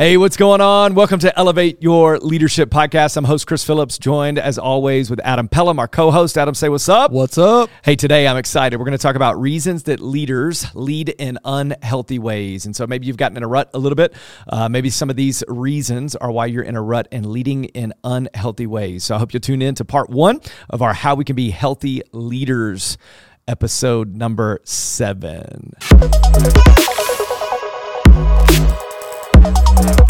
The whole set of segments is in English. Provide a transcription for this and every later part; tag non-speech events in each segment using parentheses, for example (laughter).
Hey, what's going on? Welcome to Elevate Your Leadership Podcast. I'm host Chris Phillips, joined as always with Adam Pelham, our co-host. Adam, say what's up. What's up? Hey, today I'm excited. We're going to talk about reasons that leaders lead in unhealthy ways. And so maybe you've gotten in a rut a little bit. Uh, maybe some of these reasons are why you're in a rut and leading in unhealthy ways. So I hope you'll tune in to part one of our How We Can Be Healthy Leaders episode number seven. Yeah.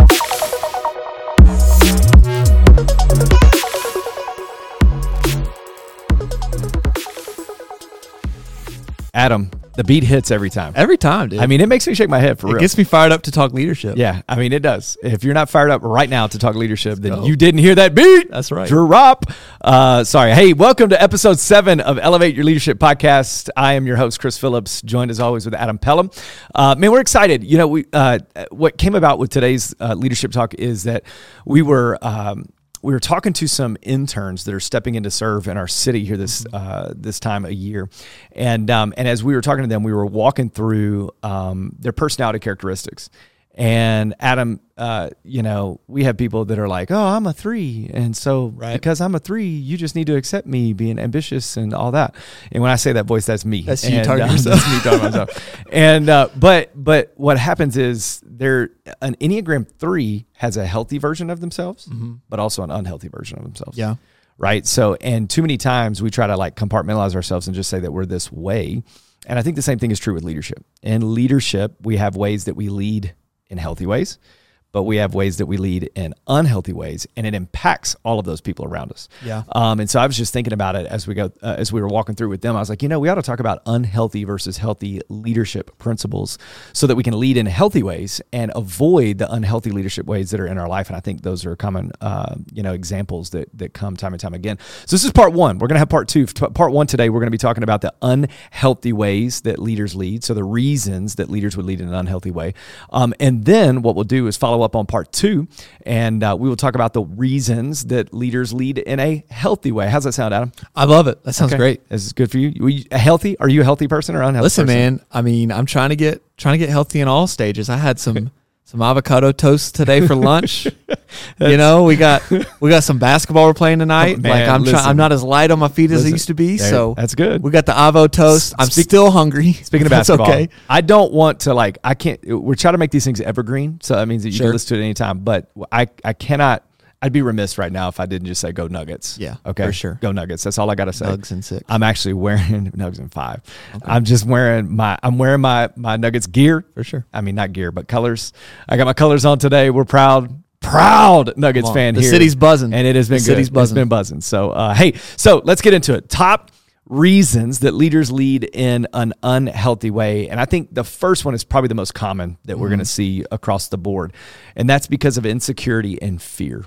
Adam, the beat hits every time. Every time, dude. I mean, it makes me shake my head for it real. gets me fired up to talk leadership. yeah, I mean, it does. If you're not fired up right now to talk leadership, then you didn't hear that beat. That's right. Drop. Uh, sorry. Hey, welcome to episode seven of Elevate Your Leadership Podcast. I am your host, Chris Phillips, joined as always with Adam Pelham. Uh, man, we're excited. You know, we uh, what came about with today's uh, leadership talk is that we were. Um, we were talking to some interns that are stepping in to serve in our city here this uh, this time a year, and um, and as we were talking to them, we were walking through um, their personality characteristics. And Adam, uh, you know, we have people that are like, "Oh, I'm a three, and so Right. because I'm a three, you just need to accept me being ambitious and all that." And when I say that voice, that's me. That's you And, talking to um, (laughs) yourself. That's me talking to myself. And uh, but but what happens is there an Enneagram three has a healthy version of themselves, but also an unhealthy version of themselves Yeah. right? So, and too many times we try to like compartmentalize ourselves and just say that we're this way. And I think the same thing is true with leadership. In leadership, we have ways that we lead in healthy ways, but we have ways that we lead in unhealthy ways, and it impacts all of those people around us. Yeah. Um, and so I was just thinking about it as we go, uh, as we were walking through with them. I was like, you know, we ought to talk about unhealthy versus healthy leadership principles, so that we can lead in healthy ways and avoid the unhealthy leadership ways that are in our life. And I think those are common, uh, you know, examples that that come time and time again. So this is part one. We're gonna have part two. Part one today, we're gonna be talking about the unhealthy ways that leaders lead. So the reasons that leaders would lead in an unhealthy way. Um, and then what we'll do is follow up on part two, and uh, we will talk about the reasons that leaders lead in a healthy way. How's that sound, Adam? I love it. That sounds Okay. great. This is good for you. Were you healthy? Are you a healthy person or unhealthy? Listen, person? man. I mean, I'm trying to get trying to get healthy in all stages. I had some (laughs) some avocado toast today for lunch. (laughs) you know, we got we got some basketball we're playing tonight. Oh, man, like I'm trying. listen. I'm not as light on my feet as Listen, I used to be. there- so that's good. We got the avo toast. I'm still hungry. (laughs) Speaking of That's basketball, okay. I don't want to like I can't. We're trying to make these things evergreen, so that means that you Sure. can listen to it anytime. But I I cannot. I'd be remiss right now if I didn't just say go Nuggets. Yeah, Okay. for sure. Go Nuggets. That's all I got to say. Nugs and six. I'm actually wearing (laughs) Nuggets in five. I'm just wearing my I'm wearing my my Nuggets gear For sure. I mean not gear but colors. I got my colors on today. We're proud. Proud Nuggets fan The here. The city's buzzing. and it has been The good. city's It's buzzing. been buzzing. So, uh, hey, so let's get into it. Top reasons that leaders lead in an unhealthy way. And I think the first one is probably the most common that we're Mm-hmm. going to see across the board. And that's because of insecurity and fear.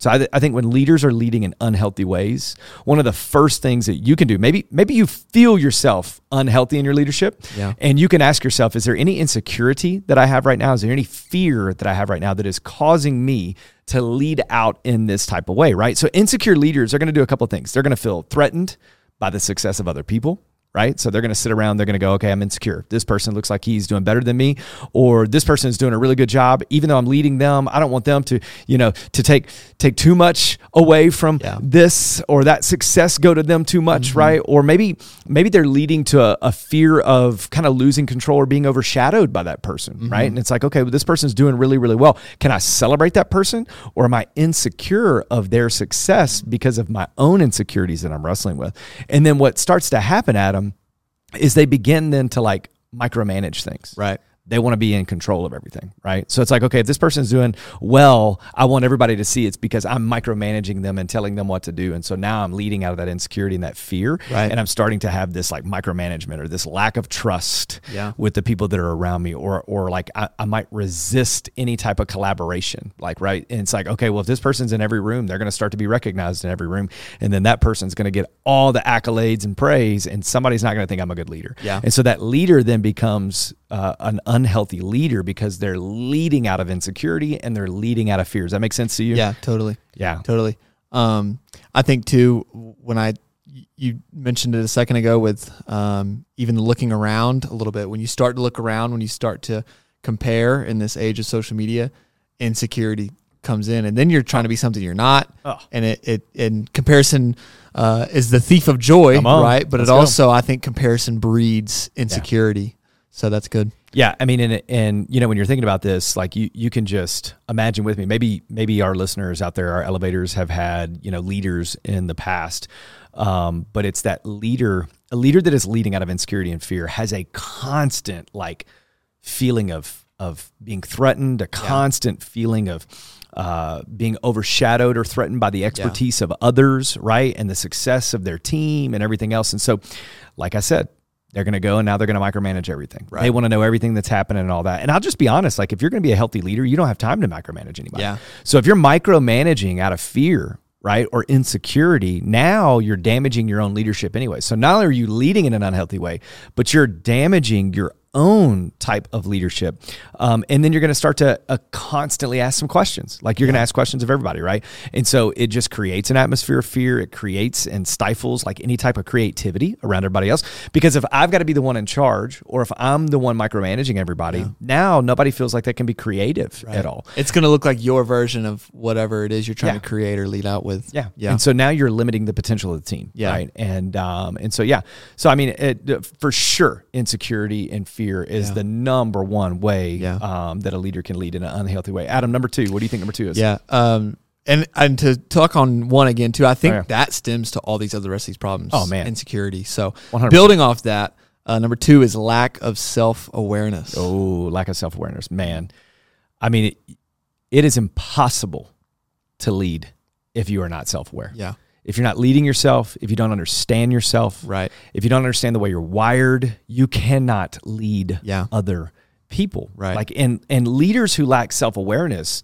So I, th- I think when leaders are leading in unhealthy ways, one of the first things that you can do, maybe maybe you feel yourself unhealthy in your leadership, Yeah. and you can ask yourself, is there any insecurity that I have right now? Is there any fear that I have right now that is causing me to lead out in this type of way, right? So insecure leaders are going to do a couple of things. They're going to feel threatened by the success of other people. Right. So they're going to sit around, they're going to go, okay, I'm insecure. This person looks like he's doing better than me, or this person is doing a really good job. Even though I'm leading them, I don't want them to, you know, to take take too much away from Yeah. this or that success go to them too much, mm-hmm. right? Or maybe maybe they're leading to a, a fear of kind of losing control or being overshadowed by that person, mm-hmm. right? And it's like, okay, well, this person's doing really, really well. Can I celebrate that person, or am I insecure of their success because of my own insecurities that I'm wrestling with? And then what starts to happen, Adam, is they begin then to like micromanage things, Right. They want to be in control of everything, right? So it's like, okay, if this person's doing well, I want everybody to see it's because I'm micromanaging them and telling them what to do. And so now I'm leading out of that insecurity and that fear. Right. And I'm starting to have this like micromanagement or this lack of trust Yeah. with the people that are around me, or or like I, I might resist any type of collaboration. Like, right. And it's like, okay, well, if this person's in every room, they're going to start to be recognized in every room. And then that person's going to get all the accolades and praise, and somebody's not going to think I'm a good leader. Yeah. And so that leader then becomes uh, an unhealthy leader because they're leading out of insecurity and they're leading out of fear. Does that make sense to you? Yeah, totally. Yeah. Totally. Um, I think too when I you mentioned it a second ago with um, even looking around a little bit. When you start to look around, when you start to compare in this age of social media, insecurity comes in, and then you're trying to be something you're not, Oh. and it it in comparison uh, is the thief of joy, right? But Let's it go. also I think comparison breeds insecurity, so that's good. Yeah, I mean, and and you know, when you're thinking about this, like you you can just imagine with me. Maybe maybe our listeners out there, our elevators have had you know leaders in the past, um, but it's that leader, a leader that is leading out of insecurity and fear, has a constant like feeling of of being threatened, a constant feeling of uh, being overshadowed or threatened by the expertise of others, right, and the success of their team and everything else. And so, like I said, they're going to go and now they're going to micromanage everything. Right. They want to know everything that's happening and all that. And I'll just be honest, like if you're going to be a healthy leader, you don't have time to micromanage anybody. Yeah. So if you're micromanaging out of fear, right, or insecurity, now you're damaging your own leadership anyway. So not only are you leading in an unhealthy way, but you're damaging your own type of leadership. Um, and then you're going to start to uh, constantly ask some questions. Like you're going to ask questions of everybody, right? And so it just creates an atmosphere of fear. It creates and stifles like any type of creativity around everybody else. Because if I've got to be the one in charge, or if I'm the one micromanaging everybody, now nobody feels like they can be creative at all. It's going to look like your version of whatever it is you're trying Yeah. to create or lead out with. Yeah, yeah. And so now you're limiting the potential of the team. Yeah. right. And um, and so yeah. So I mean, it, for sure, insecurity and fear is Yeah. the number one way Yeah. um, that a leader can lead in an unhealthy way. Adam, number two. What do you think number two is? Yeah. Um, and and to talk on one again too, I think Oh, yeah. that stems to all these other rest of these problems. Oh, man. insecurity. So 100%. building off that, uh, number two is lack of self awareness. Oh, lack of self awareness, man. I mean, it, it is impossible to lead if you are not self aware. Yeah. If you're not leading yourself, if you don't understand yourself, Right. if you don't understand the way you're wired, you cannot lead Yeah. other people. Right. Like and and leaders who lack self-awareness,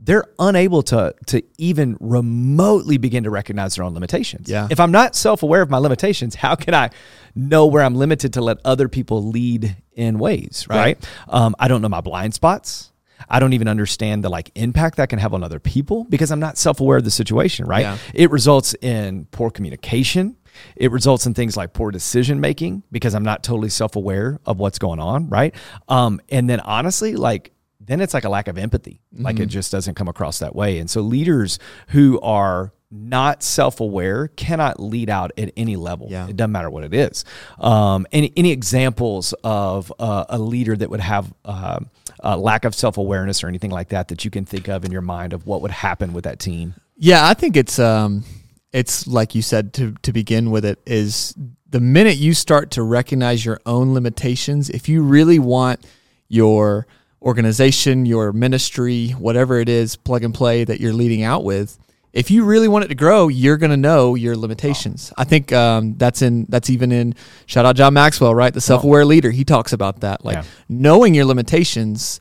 they're unable to to even remotely begin to recognize their own limitations. Yeah. If I'm not self-aware of my limitations, how can I know where I'm limited to let other people lead in ways, right? Right. Um, I don't know my blind spots. I don't even understand the like impact that can have on other people because I'm not self-aware of the situation, right? Yeah. It results in poor communication. It results in things like poor decision making because I'm not totally self aware of what's going on, right? Um, and then honestly, like then it's like a lack of empathy. Like Mm-hmm. it just doesn't come across that way. And so leaders who are not self aware cannot lead out at any level. Yeah. It doesn't matter what it is. Um, any any examples of uh, a leader that would have uh, a lack of self awareness or anything like that that you can think of in your mind of what would happen with that team? Yeah, I think it's um it's like you said to to begin with it is the minute you start to recognize your own limitations, if you really want your organization, your ministry, whatever it is, plug and play that you're leading out with, if you really want it to grow, you're going to know your limitations. I think um, that's in that's even in shout out John Maxwell, right? The self-aware leader. He talks about that, like Yeah. knowing your limitations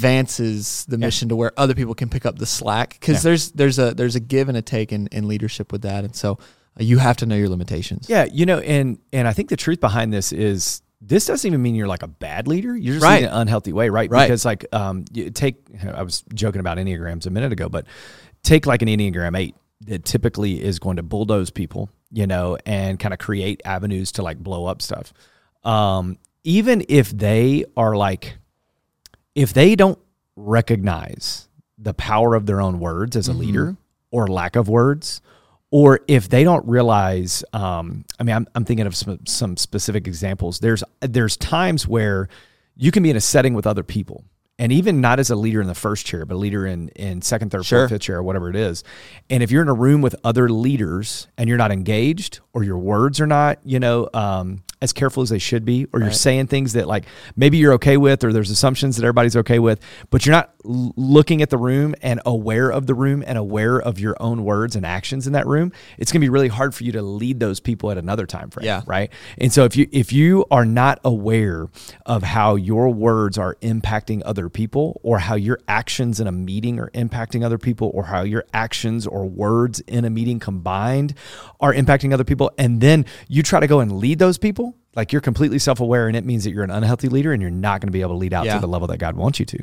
advances the mission to where other people can pick up the slack because Yeah. there's there's a there's a give and a take in, in leadership with that, and so uh, you have to know your limitations. Yeah, you know, and and I think the truth behind this is this doesn't even mean you're like a bad leader. You're just Right. in an unhealthy way, right? Right. Because like um you take I was joking about enneagrams a minute ago, but take like an enneagram eight that typically is going to bulldoze people, you know, and kind of create avenues to like blow up stuff. Um, even if they are like if they don't recognize the power of their own words as a leader or lack of words, or if they don't realize, um, I mean, I'm, I'm thinking of some, some specific examples. There's there's times where you can be in a setting with other people, and even not as a leader in the first chair, but a leader in in second, third, Sure. fourth, fifth chair, or whatever it is. And if you're in a room with other leaders and you're not engaged, or your words are not, you know, um, as careful as they should be, or you're saying things that like maybe you're okay with, or there's assumptions that everybody's okay with, but you're not l- looking at the room and aware of the room and aware of your own words and actions in that room, it's going to be really hard for you to lead those people at another time frame. Yeah. Right. And so if you if you are not aware of how your words are impacting other people, or how your actions in a meeting are impacting other people, or how your actions or words in a meeting combined are impacting other people, and then you try to go and lead those people, like you're completely self-aware and it means that you're an unhealthy leader and you're not going to be able to lead out Yeah. to the level that god wants you to.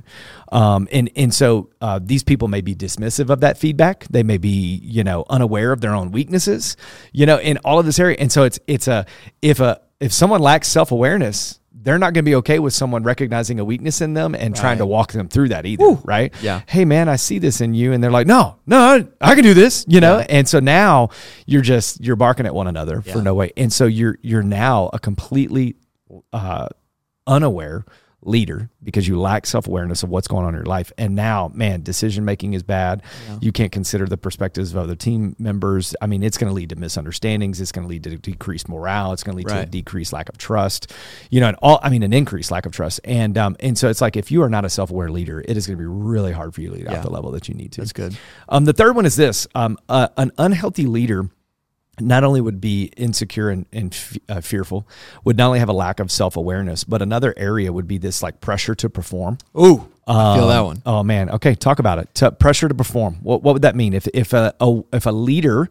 Um, and and so uh, these people may be dismissive of that feedback. They may be you know unaware of their own weaknesses you know in all of this area. And so it's it's a if a if someone lacks self-awareness they're not going to be okay with someone recognizing a weakness in them and trying to walk them through that either, right? Yeah. Hey man, I see this in you and they're like, "No, no, I can do this," you know? Yeah. And so now you're just you're barking at one another for no way. And so you're you're now a completely uh unaware leader because you lack self-awareness of what's going on in your life. And now man decision making is bad. You can't consider the perspectives of other team members. I mean it's going to lead to misunderstandings. It's going to lead to decreased morale. It's going to lead to a decreased lack of trust. You know and all i mean an increased lack of trust. And um and so it's like if you are not a self-aware leader it is going to be really hard for you to lead Yeah. at the level that you need to. That's good. um, the third one is this: um, uh, an unhealthy leader not only would be insecure and, and f- uh, fearful, would not only have a lack of self awareness, but another area would be this like pressure to perform. Ooh, I feel Um, that one. Oh man. Okay, talk about it. T- pressure to perform. What, what would that mean? If if a, a if a leader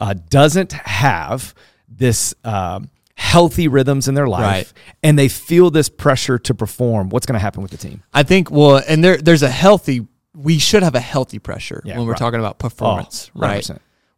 uh, doesn't have this um, healthy rhythms in their life, Right. and they feel this pressure to perform, what's going to happen with the team? I think well, and there there's a healthy. We should have a healthy pressure Yeah, when we're right. talking about performance, Oh, right?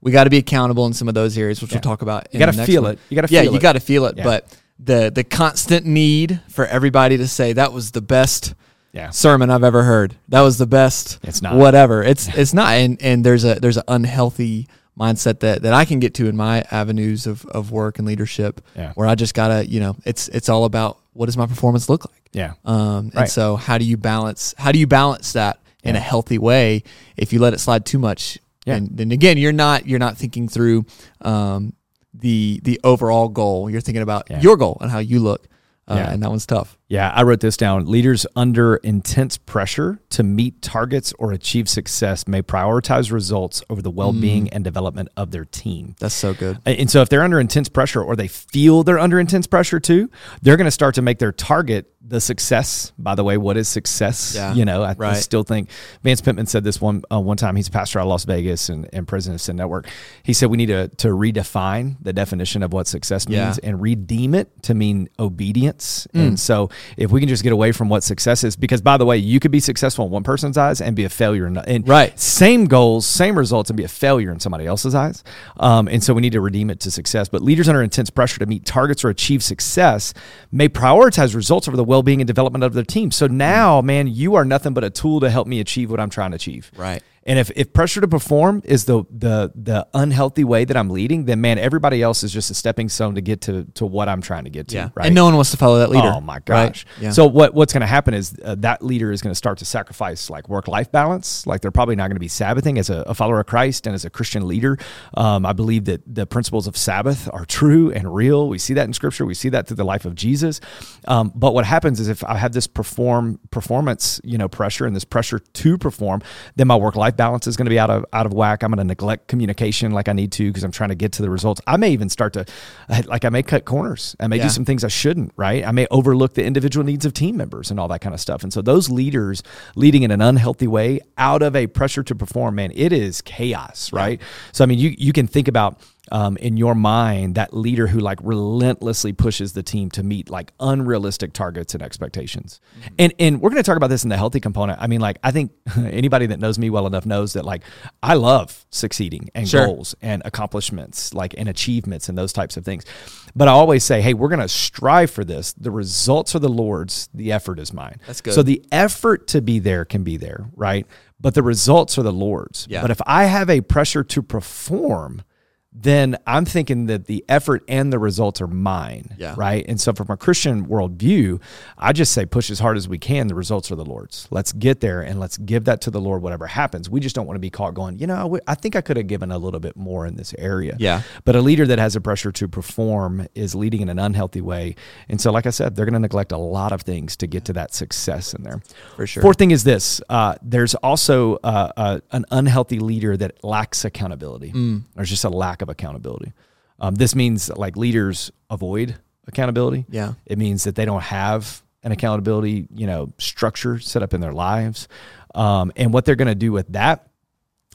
100%. We got to be accountable in some of those areas, which Yeah. we'll talk about. You gotta feel one. it. You gotta feel it. yeah, you got to feel it. Yeah. But the the constant need for everybody to say that was the best Yeah. sermon I've ever heard. That was the best. It's not. whatever. It's it's not. And and there's a there's an unhealthy mindset that that I can get to in my avenues of of work and leadership, Yeah. where I just gotta you know it's it's all about what does my performance look like. Yeah. Um, Right. and so how do you balance how do you balance that in a healthy way if you let it slide too much? Yeah. And then again, you're not you're not thinking through um, the the overall goal. You're thinking about Yeah. your goal and how you look. Uh, Yeah. and that one's tough. Yeah, I wrote this down. Leaders under intense pressure to meet targets or achieve success may prioritize results over the well being and development of their team. That's so good. And so, if they're under intense pressure or they feel they're under intense pressure too, they're going to start to make their target the success. By the way, what is success? Yeah, You know, I, I right. still think Vance Pitman said this one uh, one time. He's a pastor out of Las Vegas and, and president of Send Network. He said we need to, to redefine the definition of what success means Yeah. and redeem it to mean obedience. Mm. And so, if we can just get away from what success is, because by the way, you could be successful in one person's eyes and be a failure in, in Right. same goals, same results, and be a failure in somebody else's eyes. Um, and so we need to redeem it to success. But leaders under intense pressure to meet targets or achieve success may prioritize results over the well being and development of their team. So now, man, you are nothing but a tool to help me achieve what I'm trying to achieve. Right. And if, if pressure to perform is the the the unhealthy way that I'm leading, then man, everybody else is just a stepping stone to get to to what I'm trying to get to. Yeah. Right. And no one wants to follow that leader. Oh my right? gosh! Yeah. So what what's going to happen is uh, that leader is going to start to sacrifice like work life balance. Like they're probably not going to be Sabbathing as a, a follower of Christ and as a Christian leader. Um, I believe that the principles of Sabbath are true and real. We see that in Scripture. We see that through the life of Jesus. Um, but what happens is if I have this perform performance, you know, pressure and this pressure to perform, then my work life balance is going to be out of out of whack. I'm going to neglect communication like I need to because I'm trying to get to the results. I may even start to like I may cut corners. I may Yeah. do some things I shouldn't, right? I may overlook the individual needs of team members and all that kind of stuff. And so those leaders leading in an unhealthy way out of a pressure to perform, man, it is chaos, right? So I mean, you you can think about um, in your mind that leader who like relentlessly pushes the team to meet like unrealistic targets and expectations. Mm-hmm. And and we're going to talk about this in the healthy component. I mean, like I think (laughs) anybody that knows me well enough knows that like I love succeeding and Sure. goals and accomplishments, like and achievements and those types of things. But I always say, hey, we're going to strive for this. The results are the Lord's. The effort is mine. That's good. So the effort to be there can be there, right? But the results are the Lord's. Yeah. But if I have a pressure to perform, then I'm thinking that the effort and the results are mine. Yeah. Right. And so, from a Christian worldview, I just say push as hard as we can. The results are the Lord's. Let's get there and let's give that to the Lord, whatever happens. We just don't want to be caught going, you know, I w- I think I could have given a little bit more in this area. Yeah. But a leader that has a pressure to perform is leading in an unhealthy way. And so, like I said, they're going to neglect a lot of things to get to that success in there. For sure. Fourth thing is this uh, there's also uh, uh, an unhealthy leader that lacks accountability. Mm. There's just a lack of accountability. Um, this means like leaders avoid accountability. Yeah. It means that they don't have an accountability, you know, structure set up in their lives. Um, and what they're going to do with that,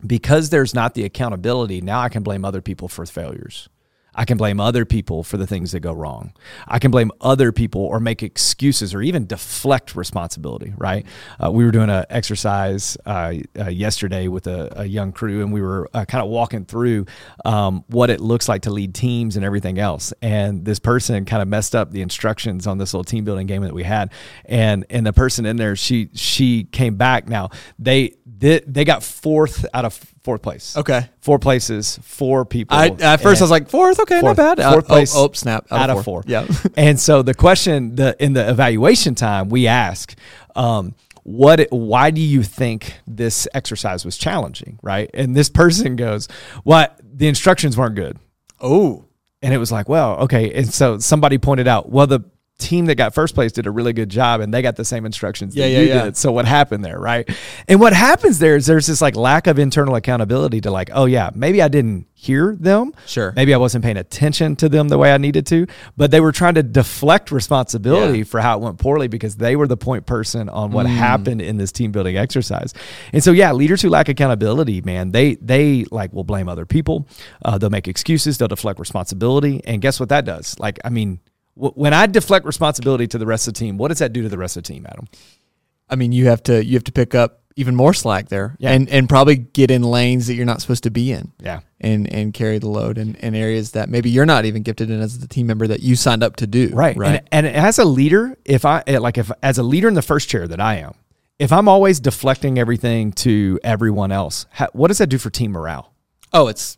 because there's not the accountability, now I can blame other people for failures. I can blame other people for the things that go wrong. I can blame other people or make excuses or even deflect responsibility, right? Uh, we were doing an exercise uh, uh, yesterday with a, a, young crew and we were uh, kind of walking through um, what it looks like to lead teams and everything else. And this person kind of messed up the instructions on this little team building game that we had. And, and the person in there, she, she came back. Now they, they, they got fourth out of fourth place. Okay. Four places, four people. I, at first, I was like, fourth, okay, fourth, not bad. Fourth uh, place. Oh, oh snap. Out, of four. Yeah. (laughs) and so the question the in the evaluation time, we ask, um, what why do you think this exercise was challenging right and this person goes what the instructions weren't good oh and it was like well okay and so somebody pointed out well the team that got first place did a really good job and they got the same instructions yeah, that yeah, you yeah. did. So what happened there, right? And what happens there is there's this like lack of internal accountability to like, oh yeah, maybe I didn't hear them. Sure. Maybe I wasn't paying attention to them the way I needed to, but they were trying to deflect responsibility Yeah. for how it went poorly because they were the point person on what Mm. happened in this team building exercise. And so yeah, leaders who lack accountability, man, they they like will blame other people. Uh, they'll make excuses, they'll deflect responsibility, and guess what that does? Like I mean, when I deflect responsibility to the rest of the team, what does that do to the rest of the team, Adam? I mean, you have to you have to pick up even more slack there, Yeah. and and probably get in lanes that you're not supposed to be in, Yeah. and and carry the load in, in areas that maybe you're not even gifted in as the team member that you signed up to do. Right. Right. And, and as a leader, if I eh, like, if as a leader in the first chair that I am, if I'm always deflecting everything to everyone else, how, what does that do for team morale? oh, it's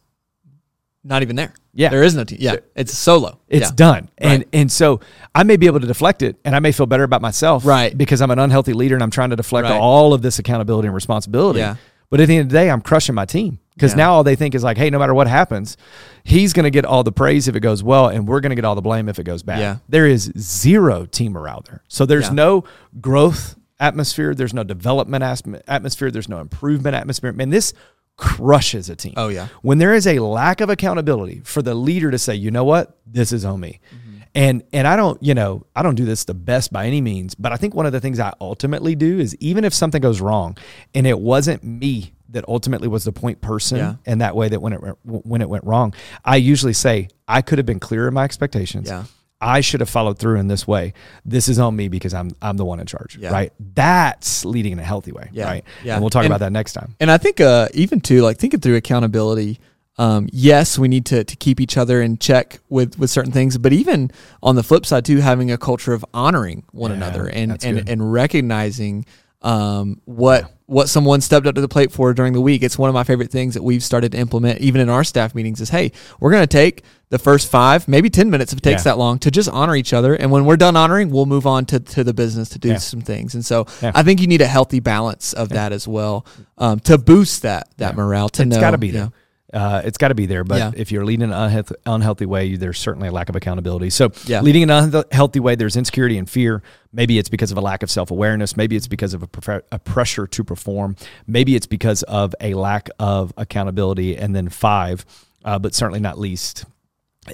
not even there. Yeah. There is no team. Yeah. It's solo. It's Yeah. done. And Right. and so I may be able to deflect it and I may feel better about myself. Right. Because I'm an unhealthy leader and I'm trying to deflect Right. all of this accountability and responsibility. Yeah. But at the end of the day, I'm crushing my team. Because Yeah. now all they think is like, hey, no matter what happens, he's going to get all the praise if it goes well, and we're going to get all the blame if it goes bad. Yeah. There is zero team morale there. So there's no growth atmosphere. There's no development atmosphere. There's no improvement atmosphere. Man, this crushes a team. Oh, yeah. When there is a lack of accountability for the leader to say, you know what, this is on me. Mm-hmm. And and I don't, you know, I don't do this the best by any means, but I think one of the things I ultimately do is even if something goes wrong and it wasn't me that ultimately was the point person Yeah. and that way that when it went- when it went wrong, I usually say I could have been clearer in my expectations. Yeah. I should have followed through in this way. This is on me because I'm I'm the one in charge, Yeah. right? That's leading in a healthy way, Yeah. right? Yeah. And we'll talk And- about that next time. And I think uh, even too, like thinking through accountability. Um, yes, we need to, to keep each other in check with, with certain things, but even on the flip side too, having a culture of honoring one Yeah, another and and, good. and recognizing um, what what someone stepped up to the plate for during the week. It's one of my favorite things that we've started to implement, even in our staff meetings. Is hey, we're going to take the first five, maybe ten minutes if it takes Yeah. that long, to just honor each other, and when we're done honoring, we'll move on to, to the business to do Yeah. some things. And so Yeah. I think you need a healthy balance of that as well um, to boost that that morale. To it's got to be there. Uh, it's got to be there. But Yeah. if you're leading an unhealthy, unhealthy way, there's certainly a lack of accountability. So, Yeah. leading an unhealthy way, there's insecurity and fear. Maybe it's because of a lack of self awareness. Maybe it's because of a, prefer- a pressure to perform. Maybe it's because of a lack of accountability. And then, five, uh, but certainly not least,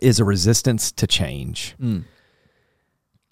is a resistance to change. Mm.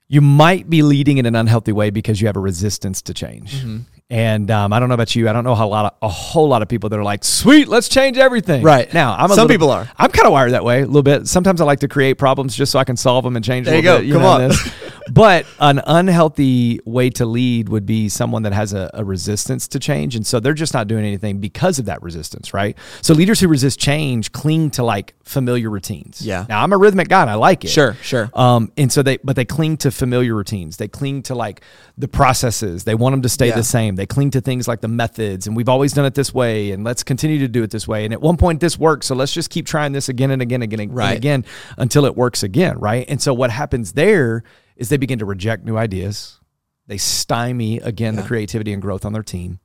You might be leading in an unhealthy way because you have a resistance to change. Mm-hmm. And um, I don't know about you. I don't know how a lot of a whole lot of people that are like, "Sweet, let's change everything." Right. now, I'm a Some little- people are. I'm kind of wired that way a little bit. Sometimes I like to create problems just so I can solve them and change. There a you go. Bit, Come know, on. (laughs) but an unhealthy way to lead would be someone that has a, a resistance to change, and so they're just not doing anything because of that resistance, right? So leaders who resist change cling to like familiar routines. Yeah. Now I'm a rhythmic guy and I like it. Sure, sure. Um, and so they, but they cling to familiar routines. They cling to like the processes. They want them to stay Yeah. the same. They cling to things like the methods, and we've always done it this way, and let's continue to do it this way. And at one point, this worked, so let's just keep trying this again and again and again and Right. again until it works again, right? And so what happens there is they begin to reject new ideas. They stymie again the creativity and growth on their team.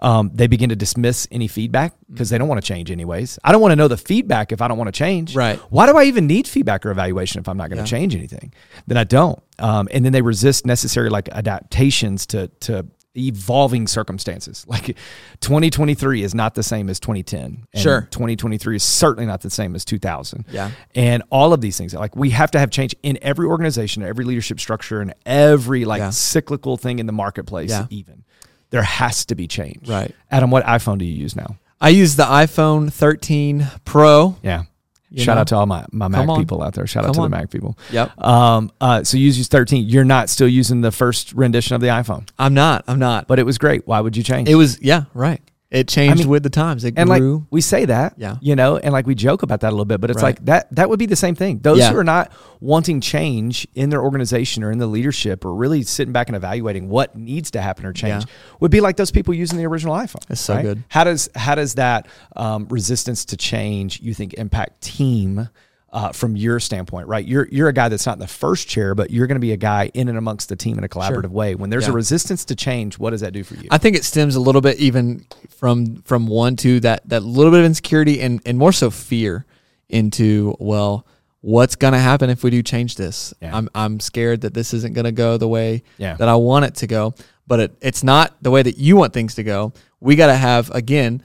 Um, they begin to dismiss any feedback because they don't want to change anyways. I don't want to know the feedback if I don't want to change. Right. Why do I even need feedback or evaluation if I'm not going to Yeah. change anything? Then I don't. Um, and then they resist necessary like adaptations to to evolving circumstances. (laughs) Like 2023 is not the same as 2010. And Sure. 2023 is certainly not the same as 2000. Yeah. And all of these things, like we have to have change in every organization, every leadership structure, and every like Yeah. cyclical thing in the marketplace. Yeah. Even there has to be change. Right. Adam, what iPhone do you use now? I use the iPhone 13 Pro. Yeah. You Shout know? out to all my, my Mac on. people out there. Shout out to on. the Mac people. Yep. Um, uh, so use use 13. You're not still using the first rendition of the iPhone, I'm not. I'm not. but it was great. Why would you change? It was yeah, right. It changed mean, with the times. It and like we say that, Yeah. you know, and like we joke about that a little bit, but it's Right. like that that would be the same thing. Those Yeah. who are not wanting change in their organization or in the leadership or really sitting back and evaluating what needs to happen or change Yeah. would be like those people using the original iPhone. That's so good. How does how does that um, resistance to change you think impact team? Uh, from your standpoint, right? You're you're a guy that's not in the first chair, but you're going to be a guy in and amongst the team in a collaborative way. When there's a resistance to change, what does that do for you? I think it stems a little bit even from from one to that that little bit of insecurity and and more so fear into well what's going to happen if we do change this Yeah. i'm i'm scared that this isn't going to go the way Yeah. that i want it to go but it, it's not the way that you want things to go we got to have again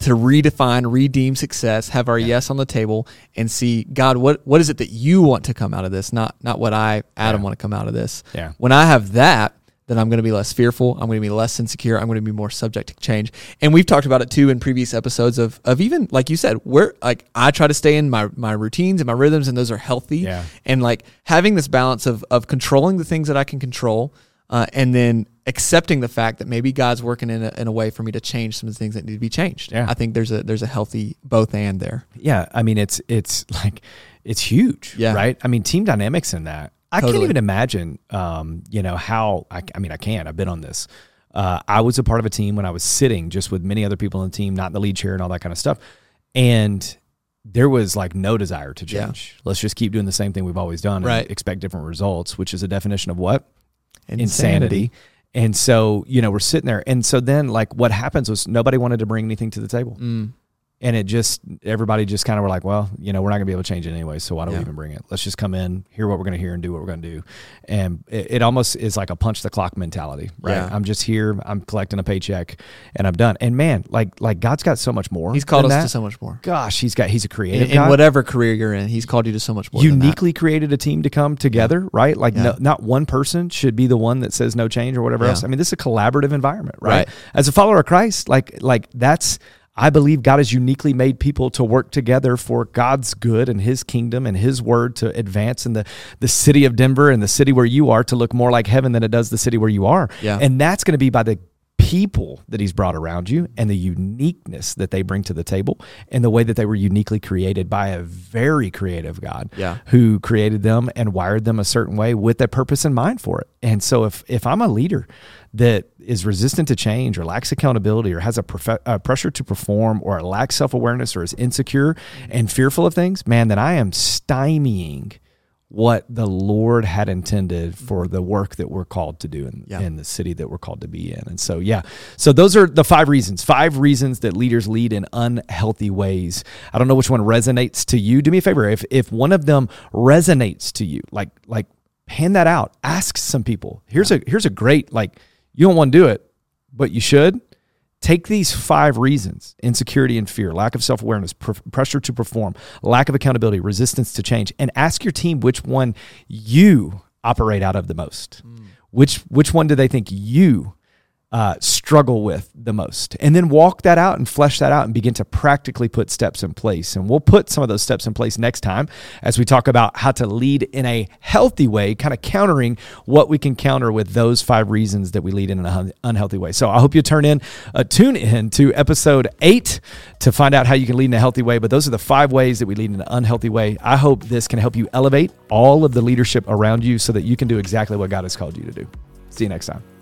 to redefine redeem success have our yes on the table and see god what what is it that you want to come out of this not not what i adam Yeah. want to come out of this Yeah. when I have that, then I'm going to be less fearful. I'm going to be less insecure. I'm going to be more subject to change. And we've talked about it too in previous episodes of of even like you said, where like I try to stay in my my routines and my rhythms, and those are healthy. Yeah. And like having this balance of of controlling the things that I can control, uh, and then accepting the fact that maybe God's working in a, in a way for me to change some of the things that need to be changed. Yeah. I think there's a there's a healthy both and there. Yeah, I mean it's it's (laughs) like it's huge, Yeah. right? I mean team dynamics in that. I can't even imagine, um, you know, how I, I mean I can. I've been on this. Uh, I was a part of a team when I was sitting just with many other people in the team, not in the lead chair and all that kind of stuff, and there was like no desire to Yeah. change. Let's just keep doing the same thing we've always done Right. expect different results, which is a definition of what insanity. And so, you know, we're sitting there. And so then like what happens was nobody wanted to bring anything to the table. Mm. And it just everybody just kind of were like, well, you know, we're not gonna be able to change it anyway, so why do Yeah. we even bring it? Let's just come in, hear what we're gonna hear, and do what we're gonna do. And it, it almost is like a punch the clock mentality, right? Yeah. I'm just here, I'm collecting a paycheck, and I'm done. And man, like like God's got so much more. He's called us than to that. so much more. Gosh, he's got he's a creative In, in whatever career you're in, he's called you to so much more. that. uniquely created a team to come together, right? Like Yeah. no, not one person should be the one that says no change or whatever Yeah. else. I mean, this is a collaborative environment, right? Right. As a follower of Christ, like like that's I believe God has uniquely made people to work together for God's good and his kingdom and his word to advance in the the city of Denver and the city where you are to look more like heaven than it does the city where you are. Yeah. And that's going to be by the people that he's brought around you and the uniqueness that they bring to the table and the way that they were uniquely created by a very creative God Yeah. who created them and wired them a certain way with a purpose in mind for it. And so if if I'm a leader that is resistant to change or lacks accountability or has a, profe- a pressure to perform or lacks self-awareness or is insecure and fearful of things, man, then I am stymieing what the Lord had intended mm-hmm. for the work that we're called to do in, Yeah. in the city that we're called to be in. And so, yeah. So those are the five reasons, five reasons that leaders lead in unhealthy ways. I don't know which one resonates to you. Do me a favor. If, if one of them resonates to you, like, like hand that out, ask some people. Here's a, here's a great, like, you don't want to do it, but you should take these five reasons insecurity and fear lack of self-awareness pr- pressure to perform lack of accountability resistance to change and ask your team which one you operate out of the most. Mm. Which which one do they think you uh, struggle with the most. And then walk that out and flesh that out and begin to practically put steps in place. And we'll put some of those steps in place next time as we talk about how to lead in a healthy way kind of countering what we can counter with those five reasons that we lead in an unhealthy way. So i hope you turn in uh, tune in to episode eight to find out how you can lead in a healthy way. But those are the five ways that we lead in an unhealthy way. I hope this can help you elevate all of the leadership around you so that you can do exactly what god has called you to do. See you next time